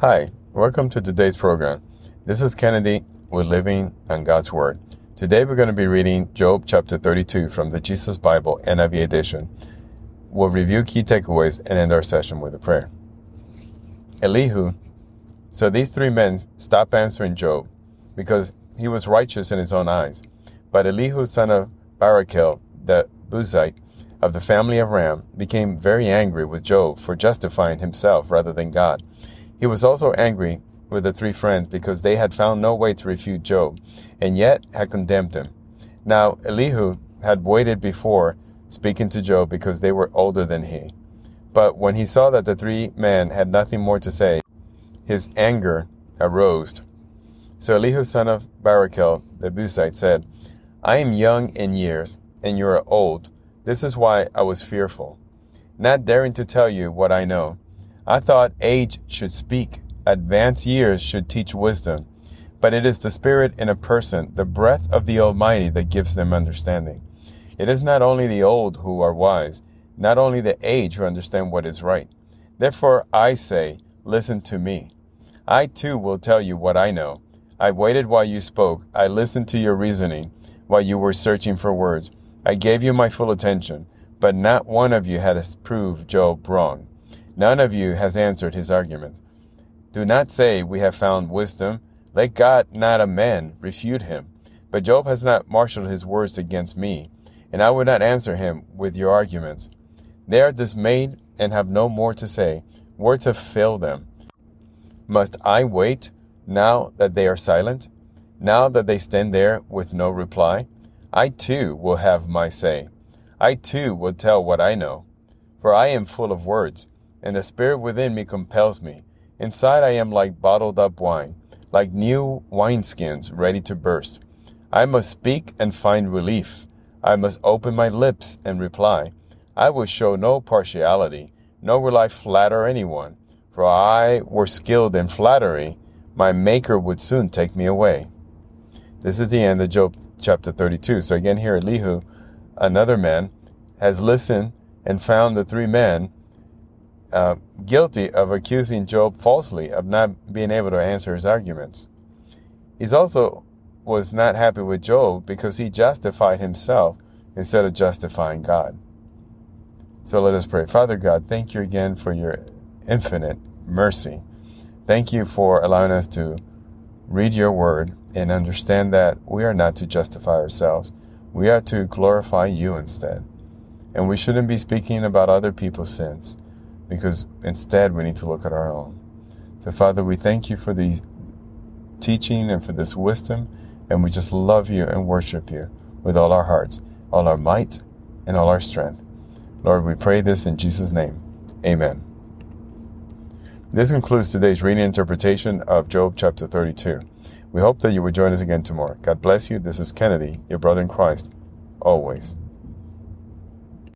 Hi, welcome to today's program. This is Kennedy with Living on God's Word. Today we're going to be reading Job chapter 32 from the Jesus Bible NIV edition. We'll review key takeaways and end our session with a prayer. Elihu. So these three men stopped answering Job because he was righteous in his own eyes. But Elihu, son of Barachel, the Buzite of the family of Ram, became very angry with Job for justifying himself rather than God. He was also angry with the three friends because they had found no way to refute Job, and yet had condemned him. Now Elihu had waited before speaking to Job because they were older than he. But when he saw that the three men had nothing more to say, his anger arose. So Elihu son of Barachel the Buzite said, I am young in years, and you are old. This is why I was fearful, not daring to tell you what I know. I thought age should speak, advanced years should teach wisdom. But it is the Spirit in a person, the breath of the Almighty, that gives them understanding. It is not only the old who are wise, not only the aged who understand what is right. Therefore I say, listen to me. I too will tell you what I know. I waited while you spoke. I listened to your reasoning while you were searching for words. I gave you my full attention, but not one of you had proved Job wrong. None of you has answered his argument. Do not say, We have found wisdom. Let God, not a man, refute him. But Job has not marshaled his words against me, and I will not answer him with your arguments. They are dismayed and have no more to say. Words have failed them. Must I wait now that they are silent? Now that they stand there with no reply? I too will have my say. I too will tell what I know. For I am full of words and the spirit within me compels me. Inside I am like bottled up wine, like new wineskins ready to burst. I must speak and find relief. I must open my lips and reply. I will show no partiality, nor will I flatter anyone. For I were skilled in flattery, my Maker would soon take me away. This is the end of Job chapter 32. So again, here Elihu, another man, has listened and found the three men uh, guilty of accusing Job falsely of not being able to answer his arguments. He also was not happy with Job because he justified himself instead of justifying God. So let us pray. Father God, thank you again for your infinite mercy. Thank you for allowing us to read your word and understand that we are not to justify ourselves. We are to glorify you instead. And we shouldn't be speaking about other people's sins because instead we need to look at our own. So, Father, we thank you for the teaching and for this wisdom, and we just love you and worship you with all our hearts, all our might, and all our strength. Lord, we pray this in Jesus' name. Amen. This concludes today's reading interpretation of Job chapter 32. We hope that you will join us again tomorrow. God bless you. This is Kennedy, your brother in Christ, always.